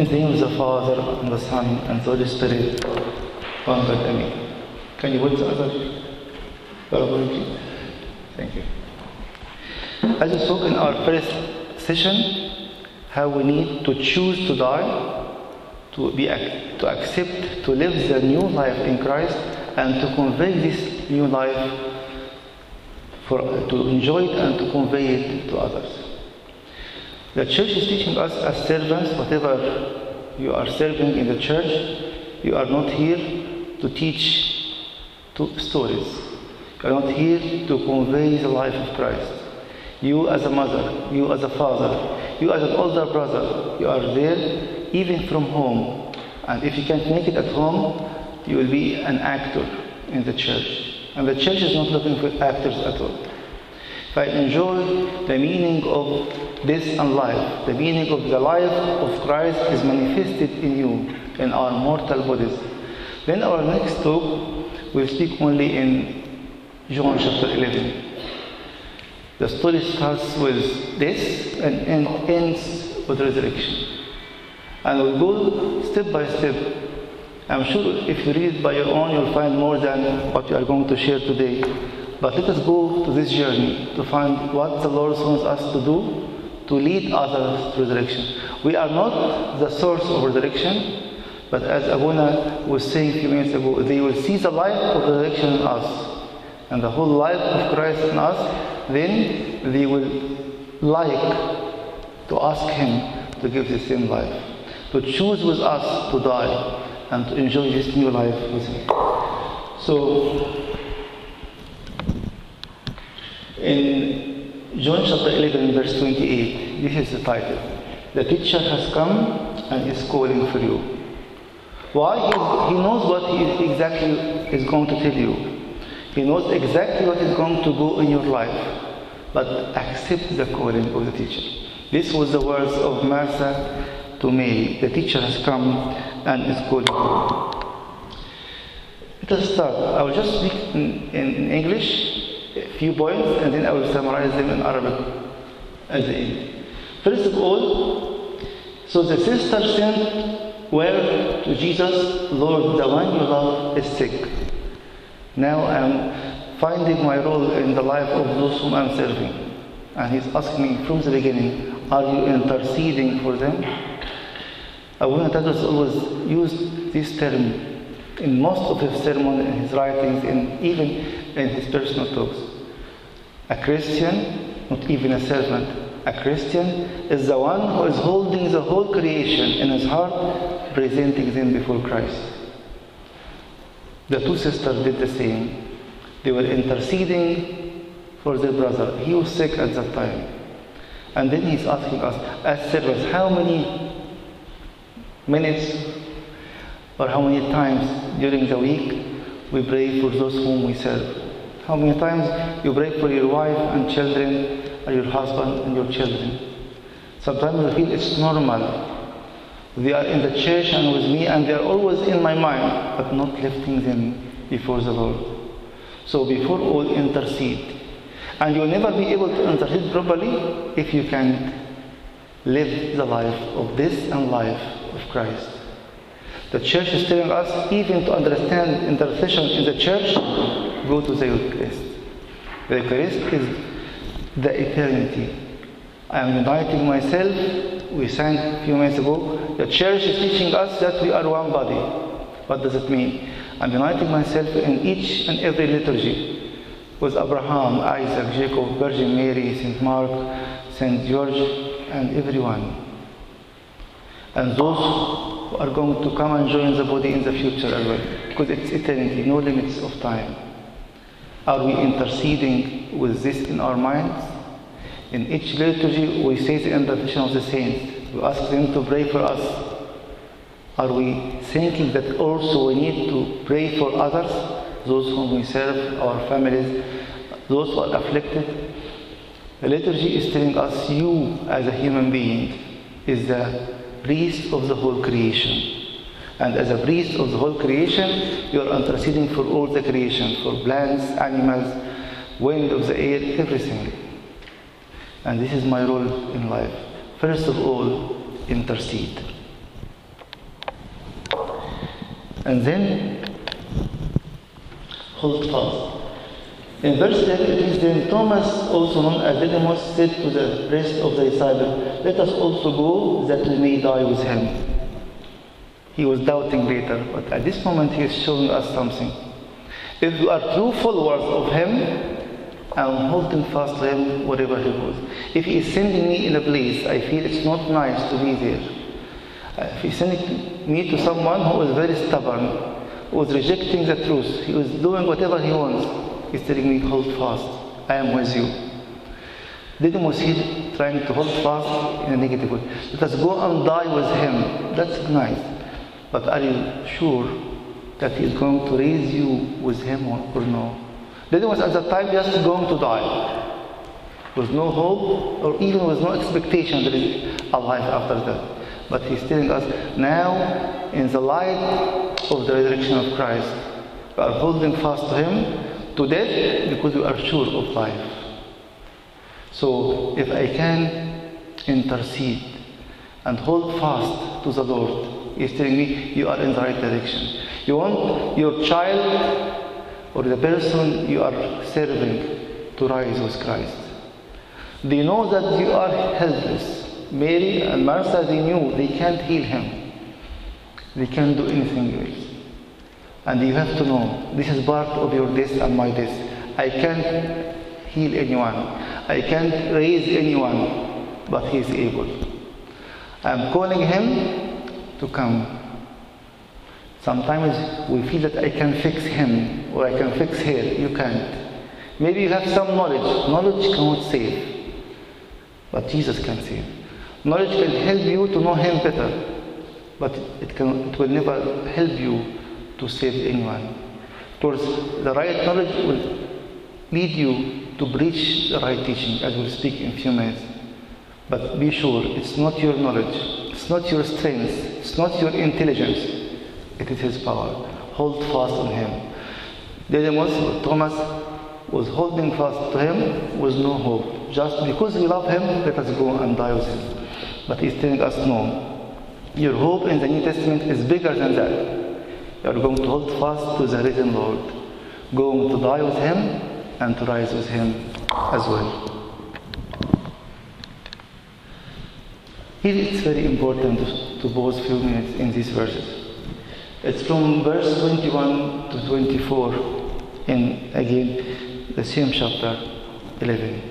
In the name of the Father, and the Son, and the Holy Spirit, one God, Amen. Can you put the other. Thank you. As we spoke in our first session, how we need to choose to die, to be to accept, to live the new life in Christ, and to convey this new life for to enjoy it and to convey it to others. The church is teaching us as servants, whatever you are serving in the church, you are not here to teach to stories. You are not here to convey the life of Christ. You as a mother, you as a father, you as an older brother, you are there even from home. And if you can't make it at home, you will be an actor in the church. And the church is not looking for actors at all. If I enjoy the meaning of this and life, the meaning of the life of Christ is manifested in you, in our mortal bodies. Then our next talk will speak only in John chapter 11. The story starts with this and and ends with resurrection. And we'll go step by step. I'm sure if you read by your own, you'll find more than what you are going to share today. But let us go to this journey to find what the Lord wants us to do to lead others to resurrection. We are not the source of resurrection, but as Abuna was saying a few minutes ago, they will see the life of resurrection in us and the whole life of Christ in us, then they will like to ask Him to give the same life, to choose with us to die and to enjoy this new life with Him. So, in John chapter 11, verse 28, this is the title. The teacher has come and is calling for you. Why? He, he knows what he exactly is going to tell you. He knows exactly what is going to go in your life. But accept the calling of the teacher. This was the words of Martha to Mary. The teacher has come and is calling for you. Let us start. I will just speak in, in English, a few points, and then I will summarize them in Arabic at the end. First of all, so the sister sent word to Jesus, Lord, the one you love is sick. Now I'm finding my role in the life of those whom I'm serving. And he's asking me from the beginning, are you interceding for them? Abuna Tadros always used this term in most of his sermons, in his writings, and even in his personal talks. A Christian, not even a servant, a Christian is the one who is holding the whole creation in his heart, presenting them before Christ. The two sisters did the same. They were interceding for their brother. He was sick at that time. And then he's asking us, as servants, how many minutes or how many times during the week we pray for those whom we serve? How many times you pray for your wife and children, or your husband and your children? Sometimes I feel it's normal. They are in the church and with me, and they are always in my mind, but not lifting them before the Lord. So before all, intercede. And you'll never be able to intercede properly if you can't live the life of this and life of Christ. The church is telling us even to understand intercession in the church, go to the Eucharist. The Eucharist is the eternity. I am uniting myself. We sang a few minutes ago. The church is teaching us that we are one body. What does it mean? I'm uniting myself in each and every liturgy with Abraham, Isaac, Jacob, Virgin Mary, St. Mark, St. George, and everyone. And those who are going to come and join the body in the future as well. Because it's eternity, no limits of time. Are we interceding with this in our minds? In each liturgy, we say the intercession of the saints. We ask them to pray for us. Are we thinking that also we need to pray for others, those whom we serve, our families, those who are afflicted? The liturgy is telling us you, as a human being, is the priest of the whole creation. And as a priest of the whole creation, you are interceding for all the creation, for plants, animals, wind of the air, everything. And this is my role in life. First of all, intercede. And then hold fast in verse 10 it is then Thomas, also known as Didymus, said to the rest of the disciples, Let us also go that we may die with him. He was doubting later, but at this moment he is showing us something. If you are true followers of him, I'm holding fast to him wherever he goes. If he is sending me in a place I feel it's not nice to be there, if he's sending me to someone who is very stubborn, who is rejecting the truth, he is doing whatever he wants, he's telling me, hold fast, I am with you. Didymus here trying to hold fast in a negative way. Let us go and die with him. That's nice. But are you sure that he is going to raise you with him or, or no? was at that time just going to die. With no hope or even with no expectation there is a life after that. But he's telling us now in the light of the resurrection of Christ, we are holding fast to him to death because we are sure of life. So if I can intercede and hold fast to the Lord, He's telling me you are in the right direction. You want your child or the person you are serving to rise with Christ. They know that you are helpless. Mary and Martha, they knew they can't heal him. They can't do anything else. And you have to know this is part of your death and my death. I can't heal anyone. I can't raise anyone, but He is able. I'm calling Him to come. Sometimes we feel that I can fix him or I can fix her. You can't. Maybe you have some knowledge. Knowledge cannot save, but Jesus can save. Knowledge can help you to know Him better, but it, can, it will never help you to save anyone. Towards the right knowledge will lead you to preach the right teaching, as we'll speak in a few minutes. But be sure, it's not your knowledge, it's not your strength, it's not your intelligence, it is His power. Hold fast on Him. Didymus, Thomas, was holding fast to Him with no hope. Just because we love Him, let us go and die with Him. But He's telling us no. Your hope in the New Testament is bigger than that. You are going to hold fast to the risen Lord, going to die with Him and to rise with Him as well. Here it's very important to pause a few minutes in these verses. It's from verse 21 to 24 in again the same chapter 11.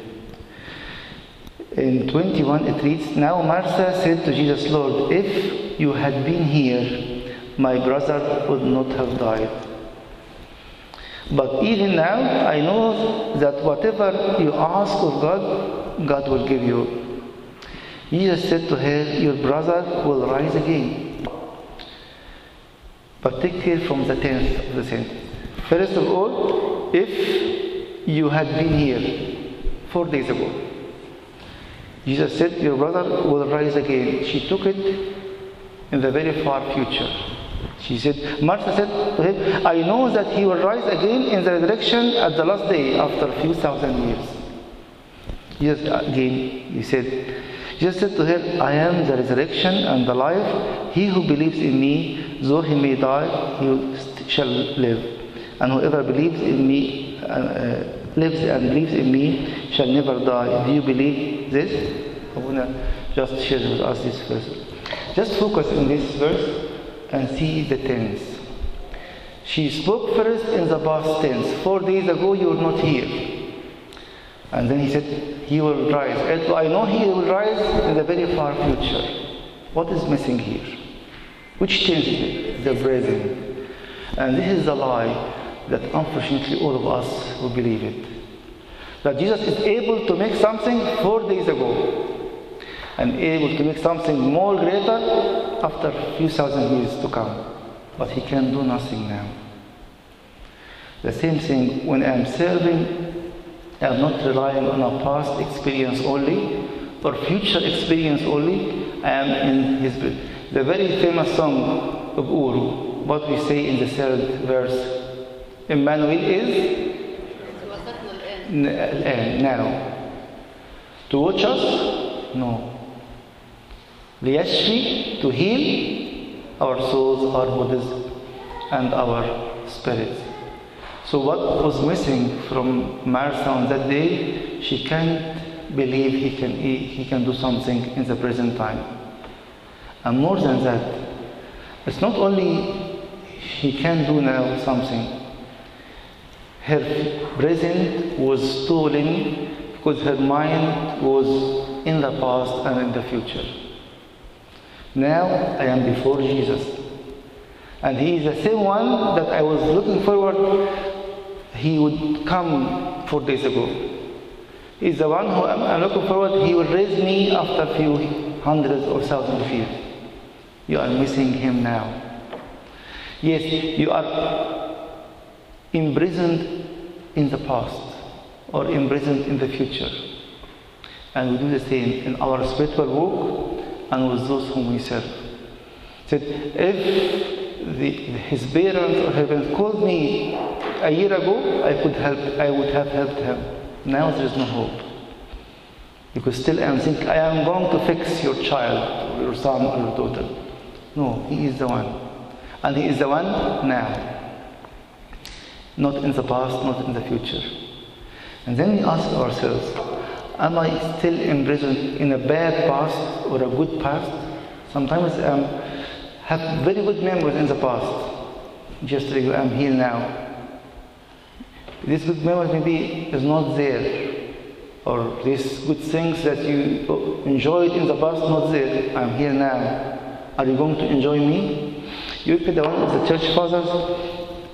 In 21 it reads, Now Martha said to Jesus, Lord, if you had been here, my brother would not have died. But even now I know that whatever you ask of God, God will give you. Jesus said to her, Your brother will rise again. But take care from the tenth of the sentence. First of all, if you had been here four days ago, Jesus said, Your brother will rise again. She took it in the very far future. She said, Martha said to him, I know that he will rise again in the resurrection at the last day after a few thousand years. Jesus again, he said, Jesus said to her, I am the resurrection and the life. He who believes in me, though he may die, he shall live. And whoever believes in me, uh, lives and believes in me, shall never die. Do you believe this? I want to just share with us this verse. Just focus on this verse and see the tense. She spoke first in the past tense. Four days ago you were not here. And then he said, He will rise. And I know He will rise in the very far future. What is missing here? Which tense? The present. And this is the lie that unfortunately all of us will believe it. That Jesus is able to make something four days ago and able to make something more greater after a few thousand years to come. But he can do nothing now. The same thing when I'm serving I am not relying on a past experience only or future experience only. I am in His. The very famous song of Uru, what we say in the third verse, Emmanuel is now. To watch us? No. Liyashfi, to heal our souls, our bodies. and our spirits. So, what was missing from Martha on that day, she can't believe he can, he, he can do something in the present time. And more than that, it's not only he can do now something, her present was stolen because her mind was in the past and in the future. Now I am before Jesus. And he is the same one that I was looking forward he would come four days ago. He's the one who I'm looking forward he will raise me after a few hundreds or thousands of years. You are missing him now. Yes, you are imprisoned in the past or imprisoned in the future. And we do the same in our spiritual walk and with those whom we serve. Said, if the, his parents or parents called me a year ago, I could help, I would have helped him. Now there is no hope. Because still I am I am going to fix your child, your son, or your daughter. No, he is the one. And he is the one now. Not in the past, not in the future. And then we ask ourselves, am I still imprisoned in a bad past or a good past? Sometimes I um, have very good memories in the past. Just like I'm here now. This good memory maybe is not there. Or these good things that you enjoyed in the past not there. I'm here now. Are you going to enjoy me? You look at the one of the church fathers.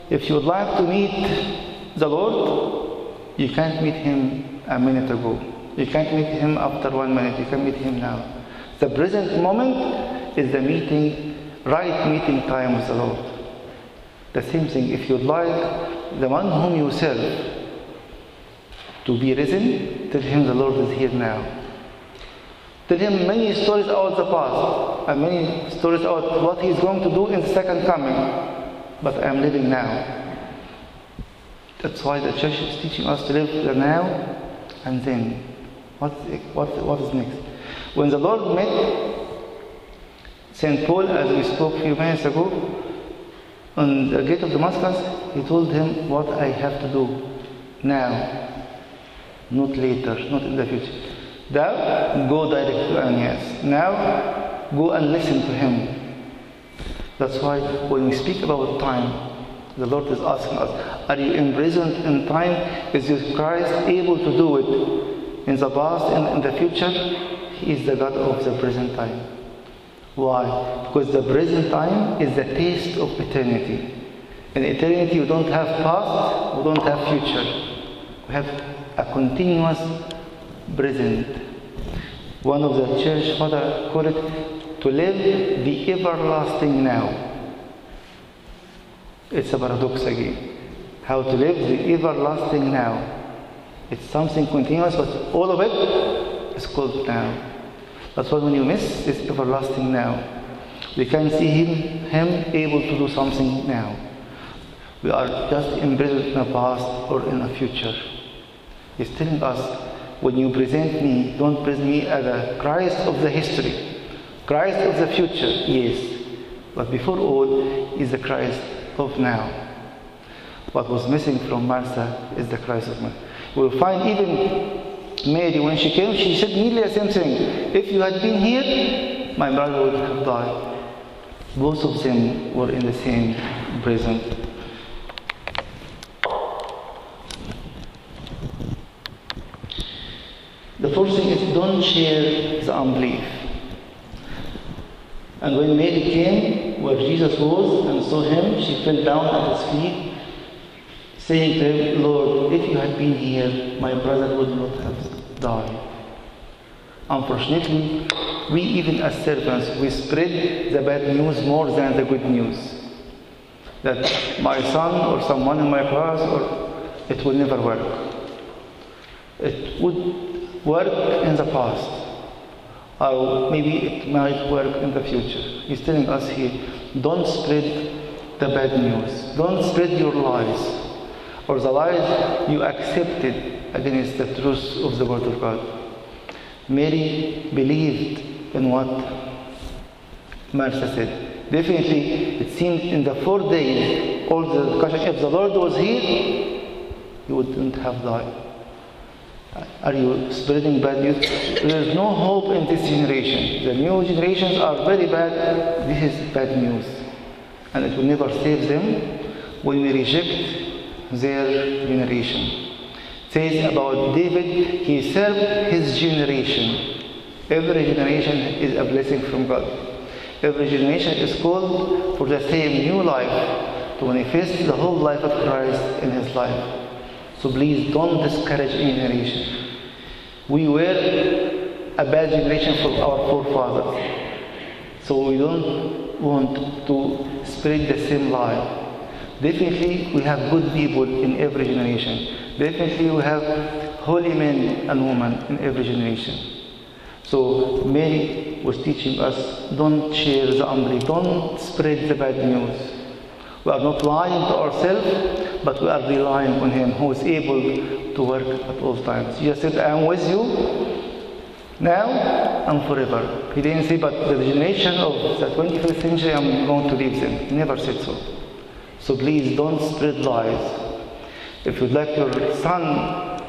If you would like to meet the Lord, you can't meet him a minute ago. You can't meet him after one minute. You can meet him now. The present moment is the meeting, right meeting time with the Lord. The same thing, if you'd like the one whom you serve to be risen, tell him the Lord is here now. Tell him many stories about the past and many stories about what he's going to do in the second coming. But I am living now. That's why the church is teaching us to live the now and then. What, what, what is next? When the Lord met St. Paul, as we spoke a few minutes ago, on the gate of Damascus, he told him what I have to do now, not later, not in the future. Now, go direct to Ananias. Now, go and listen to him. That's why when we speak about time, the Lord is asking us, are you imprisoned in time? Is Christ able to do it in the past and in the future? Is the God of the present time. Why? Because the present time is the taste of eternity. In eternity, you don't have past, you don't have future. We have a continuous present. One of the church father called it to live the everlasting now. It's a paradox again. How to live the everlasting now. It's something continuous, but all of it is called now. That's why when you miss this everlasting now, we can see him, him able to do something now. We are just imprisoned in a past or in a future. He's telling us, when you present me, don't present me as a Christ of the history, Christ of the future, yes. But before all, is the Christ of now. What was missing from Martha is the Christ of now. We'll find even Mary, when she came, she said nearly the same thing. If you had been here, my brother would have died. Both of them were in the same prison. The first thing is don't share the unbelief. And when Mary came where Jesus was and saw him, she fell down at his feet, saying to him, Lord, if you had been here, my brother would not have died. Unfortunately, we even as servants, we spread the bad news more than the good news. That my son or someone in my class, or it will never work. It would work in the past, or maybe it might work in the future. He's telling us here, don't spread the bad news. Don't spread your lies, or the lies you accepted against the truth of the Word of God. Mary believed in what Martha said. Definitely, it seems in the four days, all the discussion, if the Lord was here, he wouldn't have died. Are you spreading bad news? There is no hope in this generation. The new generations are very bad. This is bad news. And it will never save them when we reject their generation. It says about David, he served his generation. Every generation is a blessing from God. Every generation is called for the same new life to manifest the whole life of Christ in his life. So please don't discourage any generation. We were a bad generation for our forefathers. So we don't want to spread the same lie. Definitely we have good people in every generation. Definitely we have holy men and women in every generation. So Mary was teaching us don't share the unbelief, don't spread the bad news. We are not lying to ourselves, but we are relying on Him who is able to work at all times. Jesus said, I am with you now and forever. He didn't say, but the generation of the 21st century, I'm going to leave them. He never said so. So please don't spread lies. If you'd like your son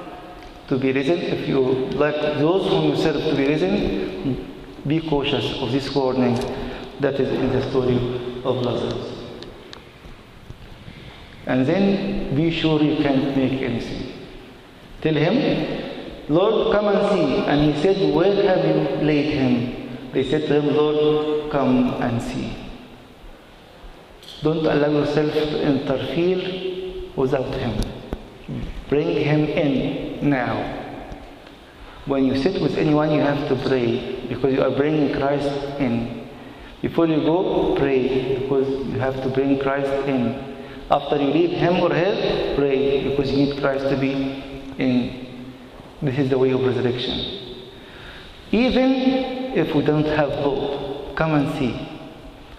to be risen, if you like those whom you serve to be risen, be cautious of this warning that is in the story of Lazarus. And then be sure you can't make anything. Tell him, Lord, come and see. And he said, Where have you laid him? They said to him, Lord, come and see. Don't allow yourself to interfere without him. Bring him in now. When you sit with anyone, you have to pray because you are bringing Christ in. Before you go, pray because you have to bring Christ in. After you leave him or her, pray because you need Christ to be in. This is the way of resurrection. Even if we don't have hope, come and see.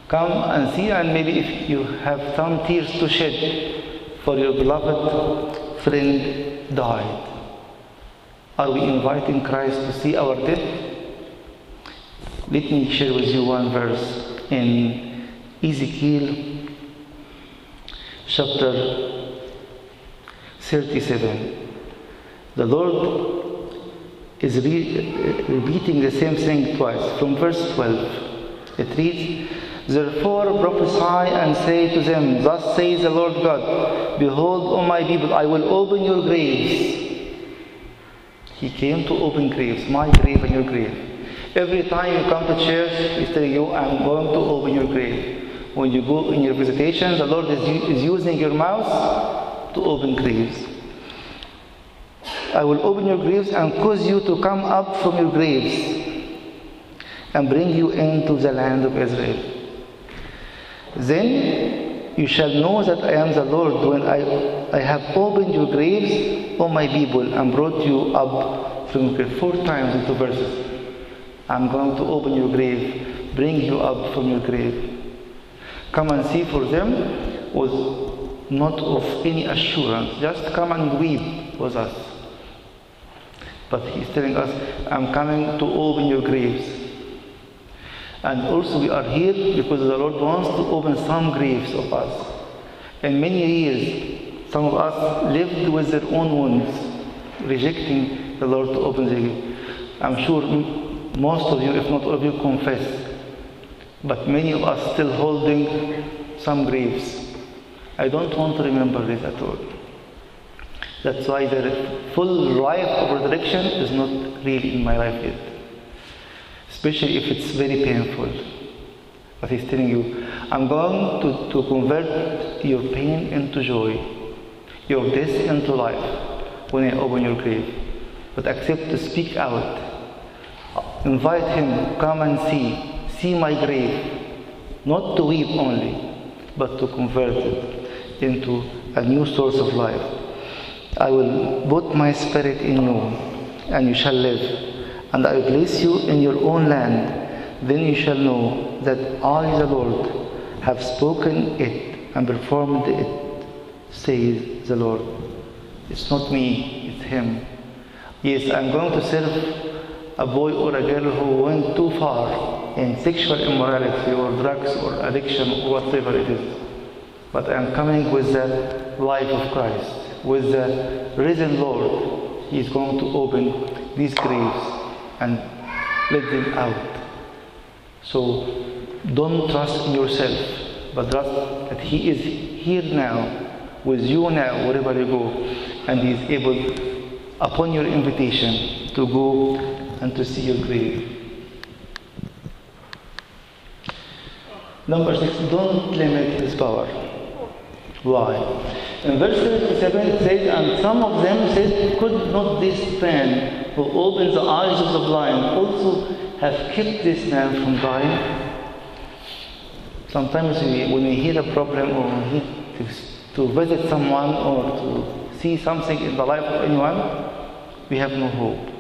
Come and see, and maybe if you have some tears to shed for your beloved friend died. Are we inviting Christ to see our death? Let me share with you one verse in Ezekiel chapter 37. The Lord is re- repeating the same thing twice from verse 12. It reads, Therefore prophesy and say to them, Thus says the Lord God, Behold, O my people, I will open your graves. He came to open graves, my grave and your grave. Every time you come to church, He's telling you, I'm going to open your grave. When you go in your visitation, the Lord is, is using your mouth to open graves. I will open your graves and cause you to come up from your graves and bring you into the land of Israel. Then you shall know that I am the Lord when I, I have opened your graves, O my people, and brought you up from your grave. Four times into verses. I'm going to open your grave, bring you up from your grave. Come and see for them was not of any assurance. Just come and weep with us. But he's telling us, I'm coming to open your graves. And also we are here because the Lord wants to open some graves of us. In many years, some of us lived with their own wounds, rejecting the Lord to open the grave. I'm sure most of you, if not all of you, confess. But many of us still holding some graves. I don't want to remember this at all. That's why the full life of resurrection is not really in my life yet especially if it's very painful. But he's telling you, I'm going to, to convert your pain into joy, your death into life when I open your grave. But accept to speak out. Invite him, come and see, see my grave. Not to weep only, but to convert it into a new source of life. I will put my spirit in you, and you shall live and I will place you in your own land. Then you shall know that I, the Lord, have spoken it and performed it, says the Lord. It's not me, it's Him. Yes, I'm going to serve a boy or a girl who went too far in sexual immorality or drugs or addiction or whatever it is. But I'm coming with the life of Christ, with the risen Lord. He's going to open these graves and let them out. So don't trust in yourself, but trust that He is here now, with you now, wherever you go, and He is able, upon your invitation, to go and to see your grave. Number six, don't limit His power. Why? In verse 37 it says, And some of them said, Could not this man who opened the eyes of the blind also have kept this man from dying? Sometimes we, when we hear a problem or to, to visit someone or to see something in the life of anyone, we have no hope.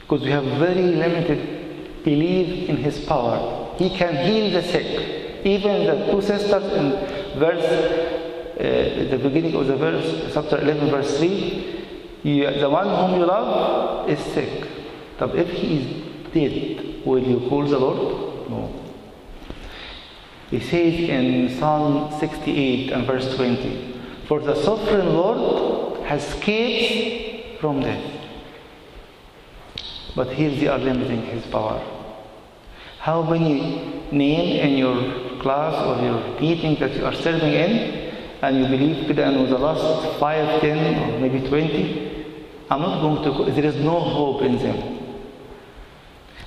Because we have very limited belief in his power. He can heal the sick. Even the two sisters in verse uh, the beginning of the verse, chapter 11, verse 3, you, the one whom you love is sick. But if he is dead, will you call the Lord? No. He says in Psalm 68 and verse 20, For the sovereign Lord has escaped from death. But here they are limiting his power. How many name in your class or your meeting that you are serving in and you believe كده أنه the last 5, 10 or maybe 20 I'm not going to, there is no hope in them.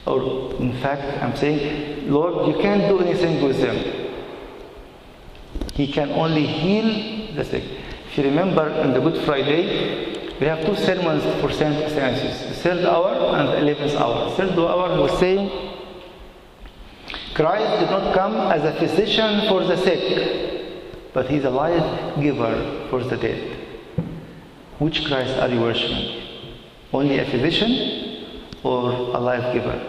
Or in fact, I'm saying, Lord, you can't do anything with them. He can only heal the sick. If you remember on the Good Friday, we have two sermons for Saint Athanasius, the third hour and the eleventh hour. The third hour was saying, Christ did not come as a physician for the sick, but he's a life giver for the dead. Which Christ are you worshiping? Only a physician or a life giver?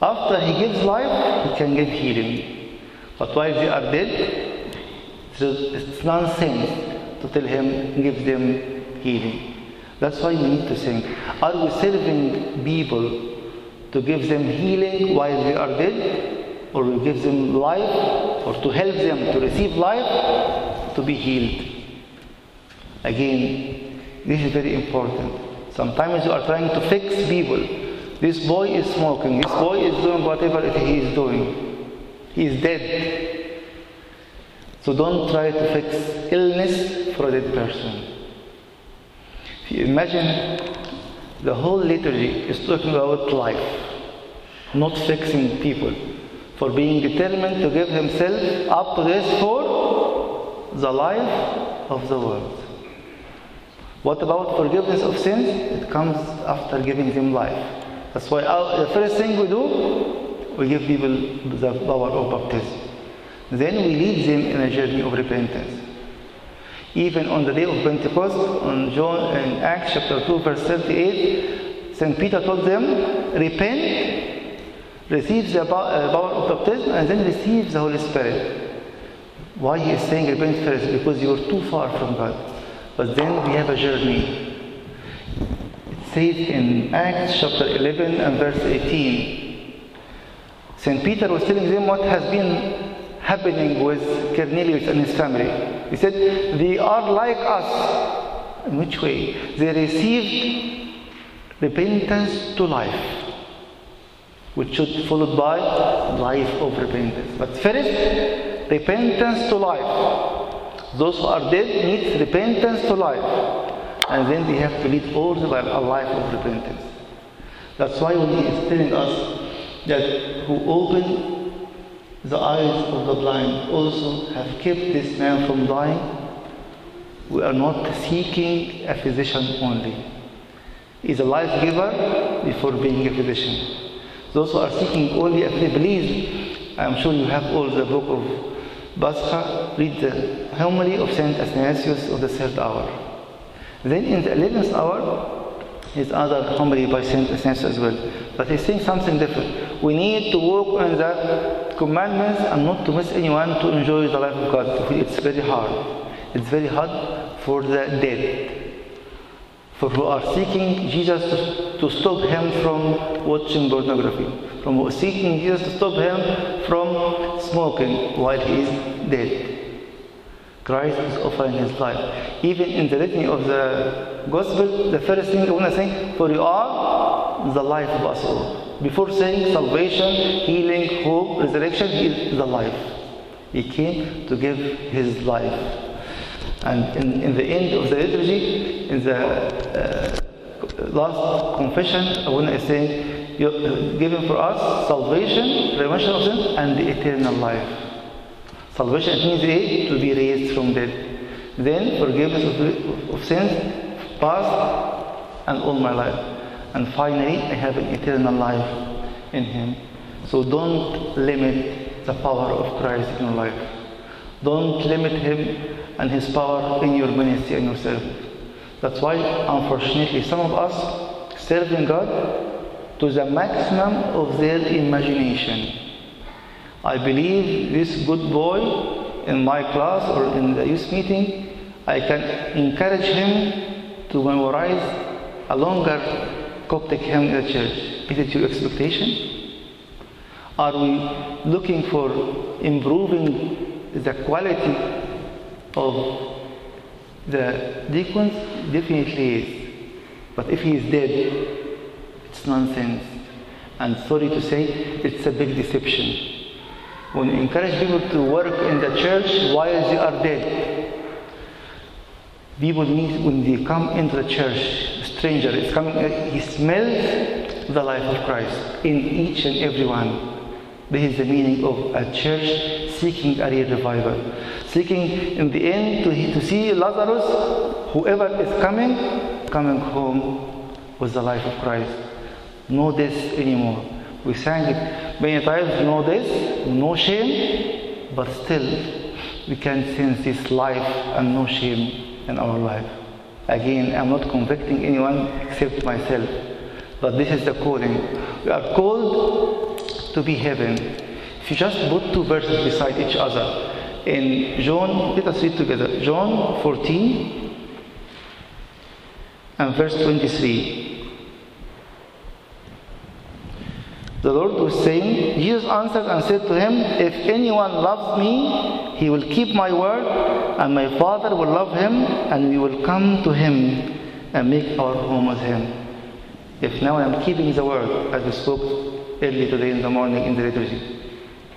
After he gives life, he can give healing. But while they are dead, it's nonsense to tell him, give them healing. That's why we need to think. Are we serving people to give them healing while they are dead? or we give them life or to help them to receive life to be healed. Again, this is very important. Sometimes you are trying to fix people. This boy is smoking, this boy is doing whatever he is doing. He is dead. So don't try to fix illness for a dead person. If you imagine the whole liturgy is talking about life, not fixing people for being determined to give himself up to this for the life of the world. What about forgiveness of sins? It comes after giving them life. That's why our, the first thing we do, we give people the power of baptism. Then we lead them in a journey of repentance. Even on the day of Pentecost, on John in Acts chapter 2, verse 38, St. Peter told them, Repent receives the power of baptism and then receives the Holy Spirit. Why he is saying repent first? Because you are too far from God. But then we have a journey. It says in Acts chapter 11 and verse 18, St. Peter was telling them what has been happening with Cornelius and his family. He said, They are like us. In which way? They received repentance to life which should followed by life of repentance. But first, repentance to life. Those who are dead need repentance to life. And then they have to lead life a life of repentance. That's why when he is telling us that who opened the eyes of the blind also have kept this man from dying, we are not seeking a physician only. Is a life giver before being a physician. Those who are seeking only a please, I'm sure you have all the book of Pascha, read the homily of Saint Athanasius of the third hour. Then in the 11th hour, is other homily by Saint Athanasius as well. But he's saying something different. We need to work on the commandments and not to miss anyone to enjoy the life of God. It's very hard. It's very hard for the dead for who are seeking Jesus to, to stop him from watching pornography, from seeking Jesus to stop him from smoking while he is dead. Christ is offering his life. Even in the litany of the gospel, the first thing I want to say, for you are the life of us all. Before saying salvation, healing, hope, resurrection, he is the life. He came to give his life. And in, in the end of the liturgy, in the uh, last confession, I want to say, you uh, given for us salvation, remission of sin, and the eternal life. Salvation means A, to be raised from dead. Then forgiveness of, of sins, past and all my life. And finally, I have an eternal life in Him. So don't limit the power of Christ in your life. Don't limit Him and His power in your ministry and your service. That's why, unfortunately, some of us serving God to the maximum of their imagination. I believe this good boy in my class or in the youth meeting, I can encourage him to memorize a longer Coptic hymn in the church. Is it your expectation? Are we looking for improving the quality of the deacons? Definitely is. But if he is dead, it's nonsense. And sorry to say, it's a big deception. When you encourage people to work in the church while they are dead, people need, when they come into the church, a stranger is coming, he smells the life of Christ in each and every one. This is the meaning of a church seeking a real revival. Seeking in the end to, to see Lazarus, whoever is coming, coming home with the life of Christ. No death anymore. We sang it many times, no death, no shame, but still we can sense this life and no shame in our life. Again, I'm not convicting anyone except myself, but this is the calling. We are called to be heaven. If you just put two verses beside each other, in John, let us read together. John 14 and verse 23. The Lord was saying, Jesus answered and said to him, If anyone loves me, he will keep my word, and my Father will love him, and we will come to him and make our home with him. If now I am keeping the word, as we spoke early today in the morning in the liturgy,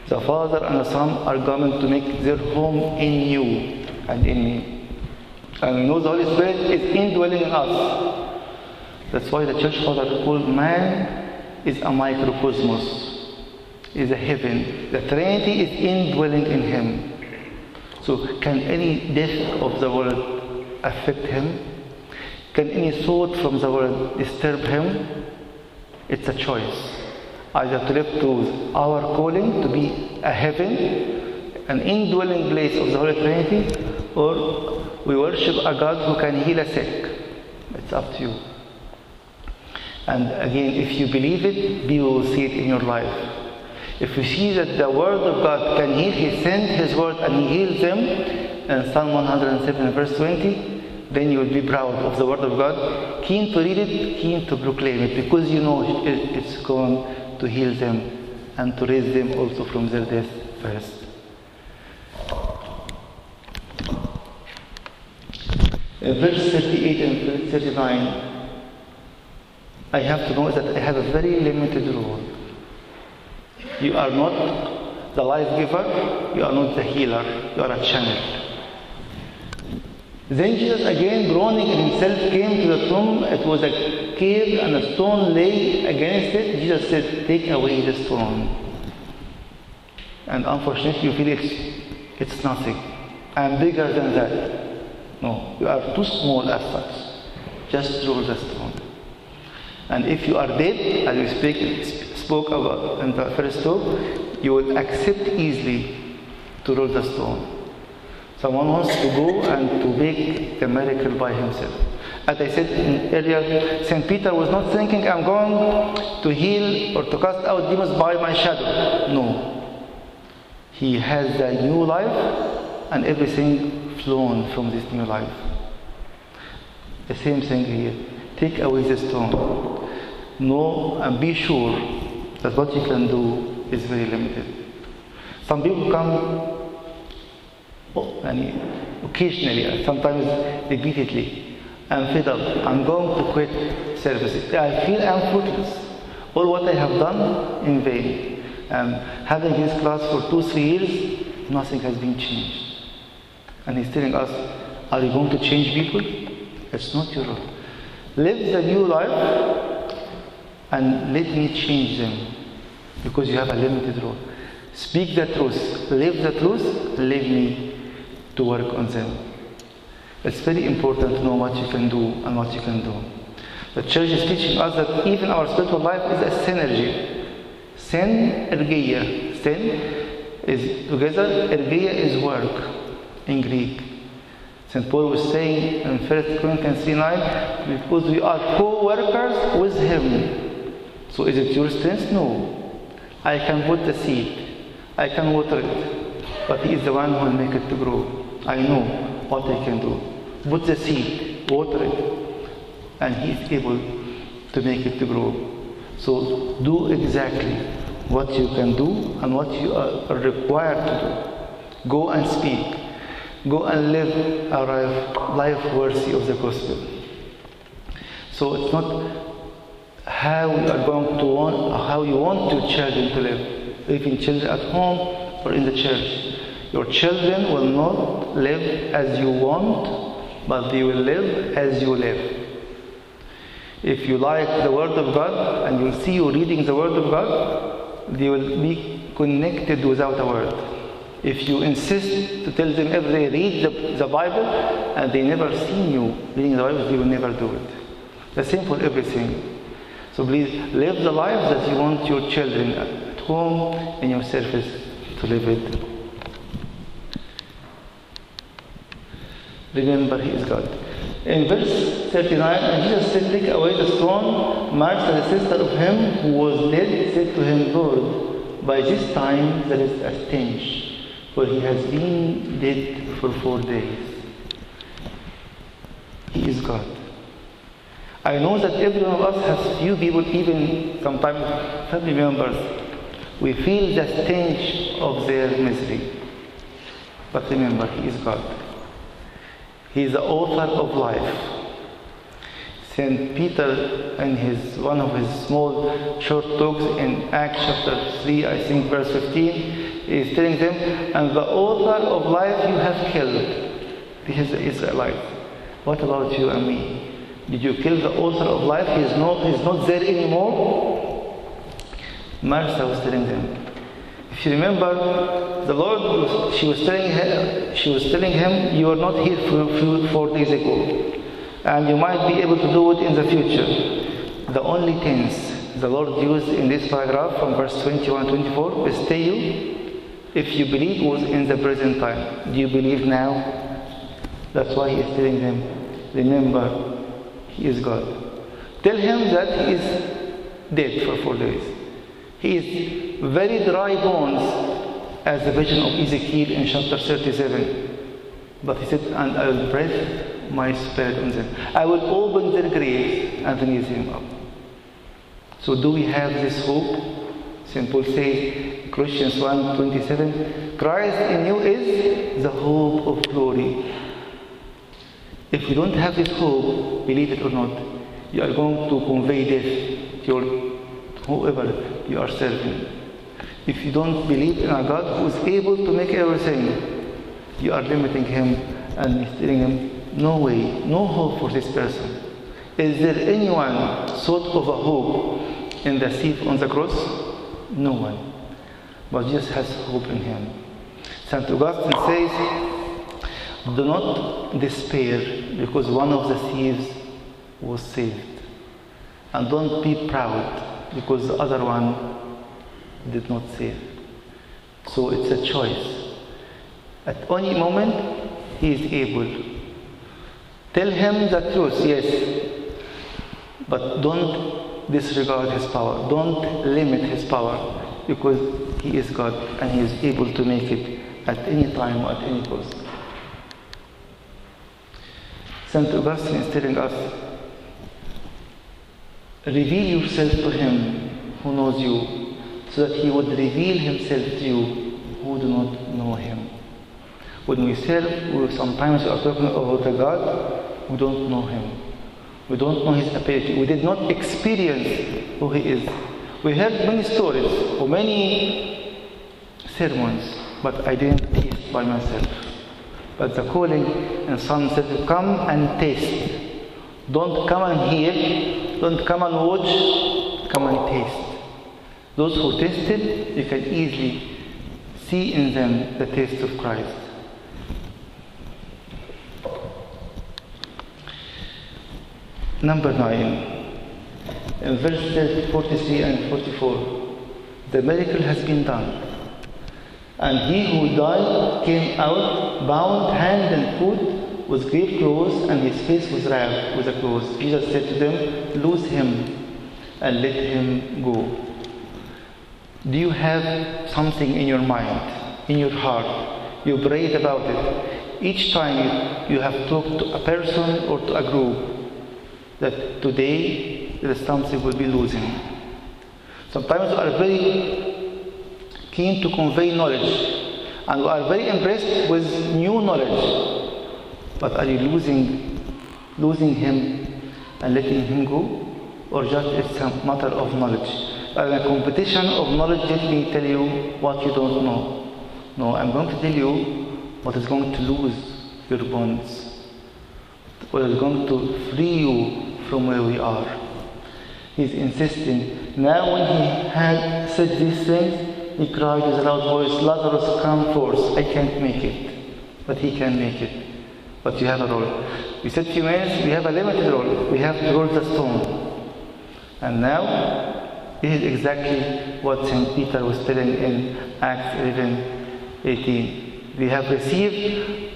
the Father and the Son are going to make their home in you and in me. And we know the Holy Spirit is indwelling in us. That's why the church father called man is a microcosmos, is a heaven. The Trinity is indwelling in him. So can any death of the world affect him? Can any thought from the world disturb him? It's a choice. Live to our calling to be a heaven, an indwelling place of the Holy Trinity, or we worship a God who can heal a sick. It's up to you. And again, if you believe it, you will see it in your life. If you see that the Word of God can heal, He sent His Word and He heals them, in Psalm 107 verse 20, then you will be proud of the Word of God, keen to read it, keen to proclaim it, because you know it's going to heal them and to raise them also from their death first. Uh, verse 38 and 39, I have to know that I have a very limited role. You are not the life giver, you are not the healer, you are a channel. Then Jesus, again groaning in himself, came to the tomb. It was a cave, and a stone lay against it. Jesus said, Take away the stone. And unfortunately, you feel it's, it's nothing. I'm bigger than that. No, you are too small as such. Just roll the stone. And if you are dead, as we speak, spoke about in the first talk, you will accept easily to roll the stone. Someone wants to go and to make the miracle by himself. As I said earlier, St. Peter was not thinking, I'm going to heal or to cast out demons by my shadow. No. He has a new life and everything flown from this new life. The same thing here. Take away the stone. Know and be sure that what you can do is very limited. Some people come oh, occasionally, sometimes repeatedly, I'm fed up. I'm going to quit service. I feel I'm fruitless. All what I have done in vain. Um, having this class for two, three years, nothing has been changed. And he's telling us, are you going to change people? It's not your role. Live the new life and let me change them because you have a limited role. Speak the truth, live the truth, leave me to work on them. It's very important to know what you can do and what you can do. The church is teaching us that even our spiritual life is a synergy. Sin, ergia. Sin is together, ergia is work in Greek. St. Paul was saying in 1 Corinthians 3 9, because we are co workers with him. So is it your strength? No. I can put the seed, I can water it, but he is the one who will make it to grow. I know what I can do. Put the seed, water it, and he is able to make it to grow. So do exactly what you can do and what you are required to do. Go and speak. Go and live a life, life worthy of the gospel. So it's not how you are going to want, how you want your children to live, even children at home or in the church. Your children will not live as you want, but they will live as you live. If you like the Word of God and you see you reading the Word of God, they will be connected without a word. If you insist to tell them every day, read the, the Bible, and they never seen you reading the Bible, they will never do it. The same for everything. So please live the life that you want your children at home in your service to live it. Remember, He is God. In verse 39, and Jesus said, Take away the stone. Martha, the sister of him who was dead, said to him, Lord, by this time there is a stench, for he has been dead for four days. He is God. I know that every one of us has few people, even sometimes family members, we feel the stench of their misery. But remember, He is God. He is the author of life. Saint Peter, in his one of his small short talks in Acts chapter 3, I think verse 15, is telling them, And the author of life you have killed. This is the Israelites. What about you and me? Did you kill the author of life? He is not, he is not there anymore. Martha was telling them. If you remember, the Lord, she was telling him, she was telling him, you are not here for, four days ago, and you might be able to do it in the future. The only tense the Lord used in this paragraph from verse 21 24 is stay you. If you believe was in the present time, do you believe now? That's why he is telling them, remember, he is God. Tell him that he is dead for four days. He is very dry bones, as the vision of Ezekiel in chapter 37. But he said, And I will breathe my spirit on them. I will open their graves and raise them up. So, do we have this hope? St. Paul says, Colossians 1 27, Christ in you is the hope of glory. If you don't have this hope, believe it or not, you are going to convey death to your, whoever you are serving. If you don't believe in a God who is able to make everything, you are limiting him and telling him, no way, no hope for this person. Is there anyone sort of a hope in the thief on the cross? No one. But Jesus has hope in him. St. Augustine says, do not despair because one of the thieves was saved. And don't be proud because the other one did not save. So it's a choice. At any moment, he is able. Tell him the truth, yes, but don't disregard his power. Don't limit his power because he is God and he is able to make it at any time at any cost. St. Augustine is telling us reveal yourself to him who knows you so that he would reveal himself to you who do not know him. When we serve, we sometimes are talking about a God, we don't know him. We don't know his ability. We did not experience who he is. We heard many stories or many sermons, but I didn't taste by myself. But the calling in Psalm said, Come and taste. Don't come and hear, don't come and watch, come and taste. Those who tasted, you can easily see in them the taste of Christ. Number 9, in verses 43 and 44, the miracle has been done. And he who died came out, bound hand and foot with grave clothes, and his face was wrapped with a cloth. Jesus said to them, Loose him and let him go. Do you have something in your mind, in your heart? You prayed about it. Each time you, have talked to a person or to a group, that today there is something will be losing. Sometimes we are very keen to convey knowledge and we are very impressed with new knowledge. But are you losing losing him and letting him go? Or just it's a matter of knowledge? In a competition of knowledge, let me tell you what you don't know. No, I'm going to tell you what is going to lose your bonds. What is going to free you from where we are. He's insisting. Now when he had said these things, he cried with a loud voice, Lazarus, come forth. I can't make it. But he can make it. But you have a role. We said minutes, we have a limited role. We have to roll the stone. And now, this is exactly what St. Peter was telling in Acts 11, 18. We have received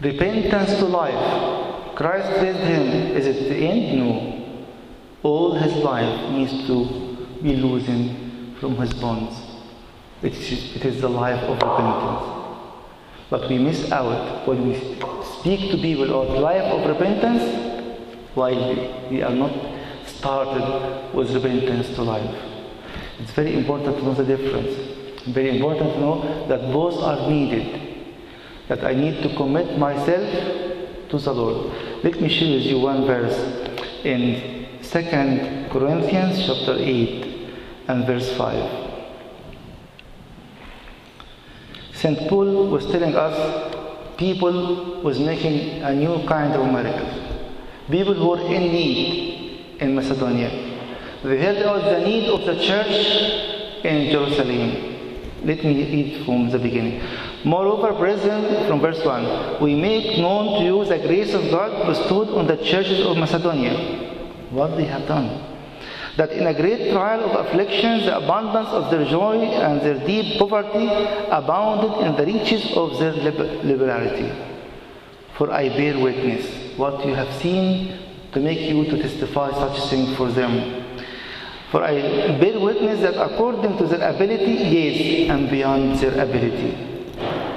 repentance to life. Christ raised him. Is it the end? No. All his life needs to be loosened from his bonds. It is the life of repentance. But we miss out when we speak to people about life of repentance while we are not started with repentance to life. It's very important to know the difference. Very important to know that both are needed. That I need to commit myself to the Lord. Let me share with you one verse in 2 Corinthians chapter 8 and verse 5. St. Paul was telling us people was making a new kind of miracle. People who were in need in Macedonia. They heard about the need of the church in Jerusalem. Let me read from the beginning. Moreover, brethren, from verse 1, we make known to you the grace of God bestowed on the churches of Macedonia. What they have done. That in a great trial of afflictions, the abundance of their joy and their deep poverty abounded in the riches of their liberality. For I bear witness what you have seen to make you to testify such things for them. For I bear witness that according to their ability, yes, and beyond their ability.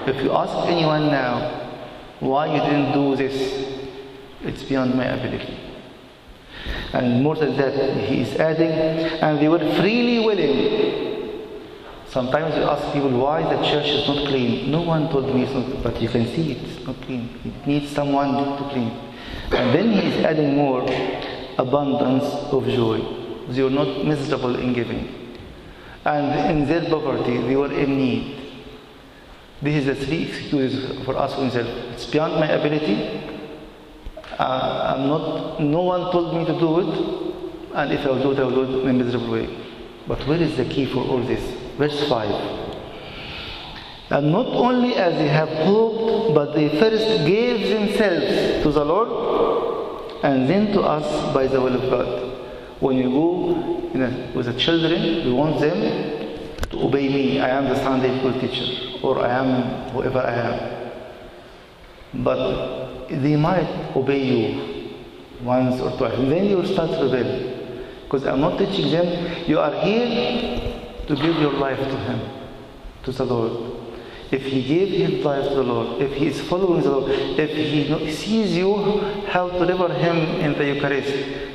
If you ask anyone now why you didn't do this, it's beyond my ability. And more than that, he is adding, and they were freely willing. Sometimes we ask people why the church is not clean. No one told me it's not, but you can see it's not clean. It needs someone to clean. And then he is adding more abundance of joy. They were not miserable in giving. And in their poverty, they were in need. This is the three excuses for us ourselves. It's beyond my ability. Uh, I'm not, no one told me to do it, and if I do it, I will do it in a miserable way. But where is the key for all this? Verse 5. And not only as they have hoped, but they first gave themselves to the Lord and then to us by the will of God. When you go you know, with the children, we want them to obey me. I am the Sunday school teacher, or I am whoever I am. But they might obey you once or twice. And then you will start to rebel. Because I'm not teaching them, you are here to give your life to Him, to the Lord. If He gave His life to the Lord, if He is following the Lord, if He sees you how to deliver Him in the Eucharist,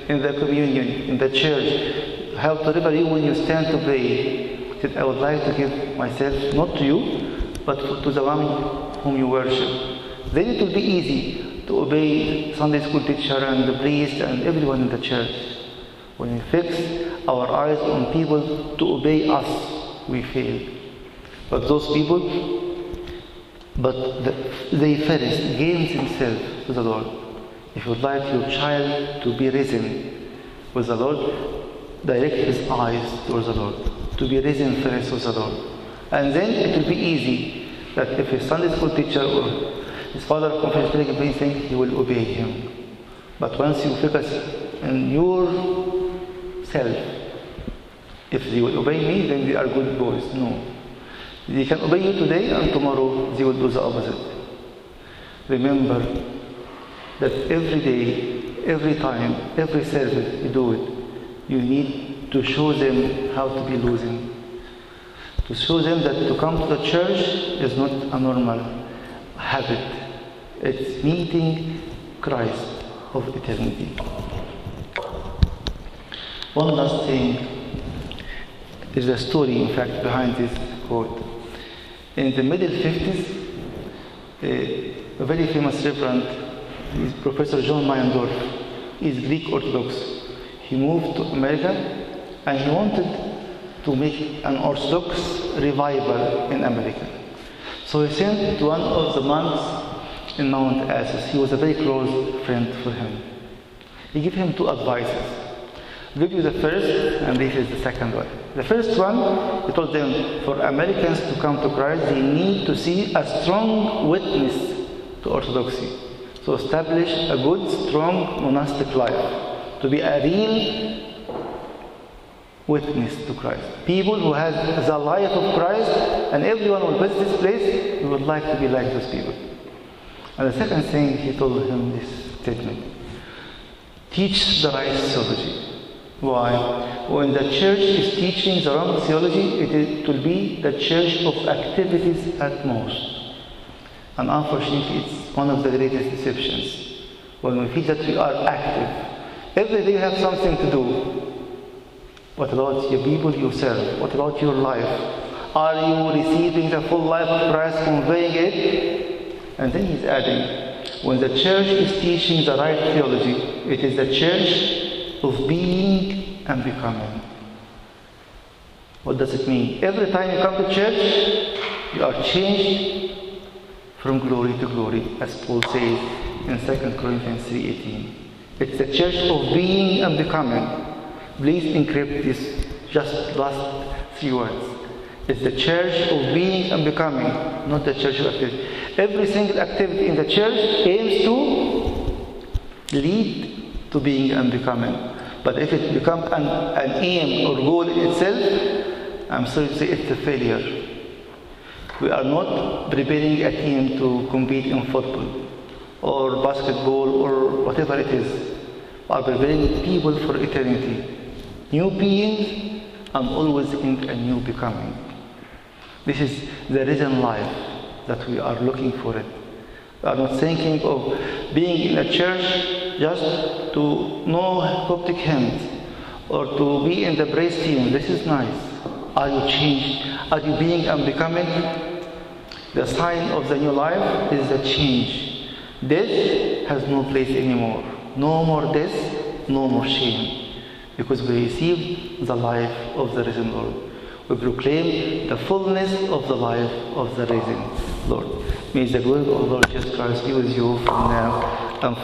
in the communion, in the church, how to deliver you when you stand to pray, said, I would like to give myself not to you, but to the one whom you worship. Then it will be easy to obey Sunday school teacher and the priest and everyone in the church. When we fix our eyes on people to obey us, we fail. But those people, but the, they first gain themselves to the Lord. If you would like your child to be risen with the Lord, direct his eyes towards the Lord, to be risen first with the Lord. And then it will be easy that if a Sunday school teacher or his father confesses anything, he will obey him. But once you focus on yourself, if they will obey me, then they are good boys. No. They can obey you today and tomorrow they will do the opposite. Remember that every day, every time, every service you do it, you need to show them how to be losing. To show them that to come to the church is not a normal habit. It's meeting Christ of eternity. One last thing is a story, in fact, behind this quote. In the middle 50s, a, uh, a very famous reverend is Professor John Meyendorff. He's Greek Orthodox. He moved to America and he wanted to make an Orthodox revival in America. So he sent one of the monks in Mount Athos. He was a very close friend for him. He gave him two advices. I'll give you the first, and this is the second one. The first one, he told them for Americans to come to Christ, they need to see a strong witness to Orthodoxy. So establish a good, strong monastic life. To be a real witness to Christ. People who have the life of Christ, and everyone will visit this place, we would like to be like those people. And the second thing, he told him this statement teach the right theology. Why? When the church is teaching the wrong theology, it, is, it will be the church of activities at most. And unfortunately, it's one of the greatest deceptions. When we feel that we are active, every day we have something to do. What about your people you serve? What about your life? Are you receiving the full life of Christ, conveying it? And then he's adding, when the church is teaching the right theology, it is the church of being and becoming. What does it mean? Every time you come to church, you are changed from glory to glory, as Paul says in 2 Corinthians 3.18. It's the church of being and becoming. Please encrypt this just last three words. It's the church of being and becoming, not the church of activity. Every single activity in the church aims to lead to being and becoming. But if it becomes an, an aim or goal in itself, I'm sorry to say it's a failure. We are not preparing a team to compete in football or basketball or whatever it is. We are preparing people for eternity. New beings and always in a new becoming. This is the risen life that we are looking for it. We are not thinking of being in a church just to know Coptic hymns or to be in the praise team. This is nice. Are you changed? Are you being and becoming? The sign of the new life is the change. Death has no place anymore. No more death, no more shame. Because we receive the life of the risen Lord. We proclaim the fullness of the life of the risen Lord. May the glory of Lord Jesus Christ be with you from now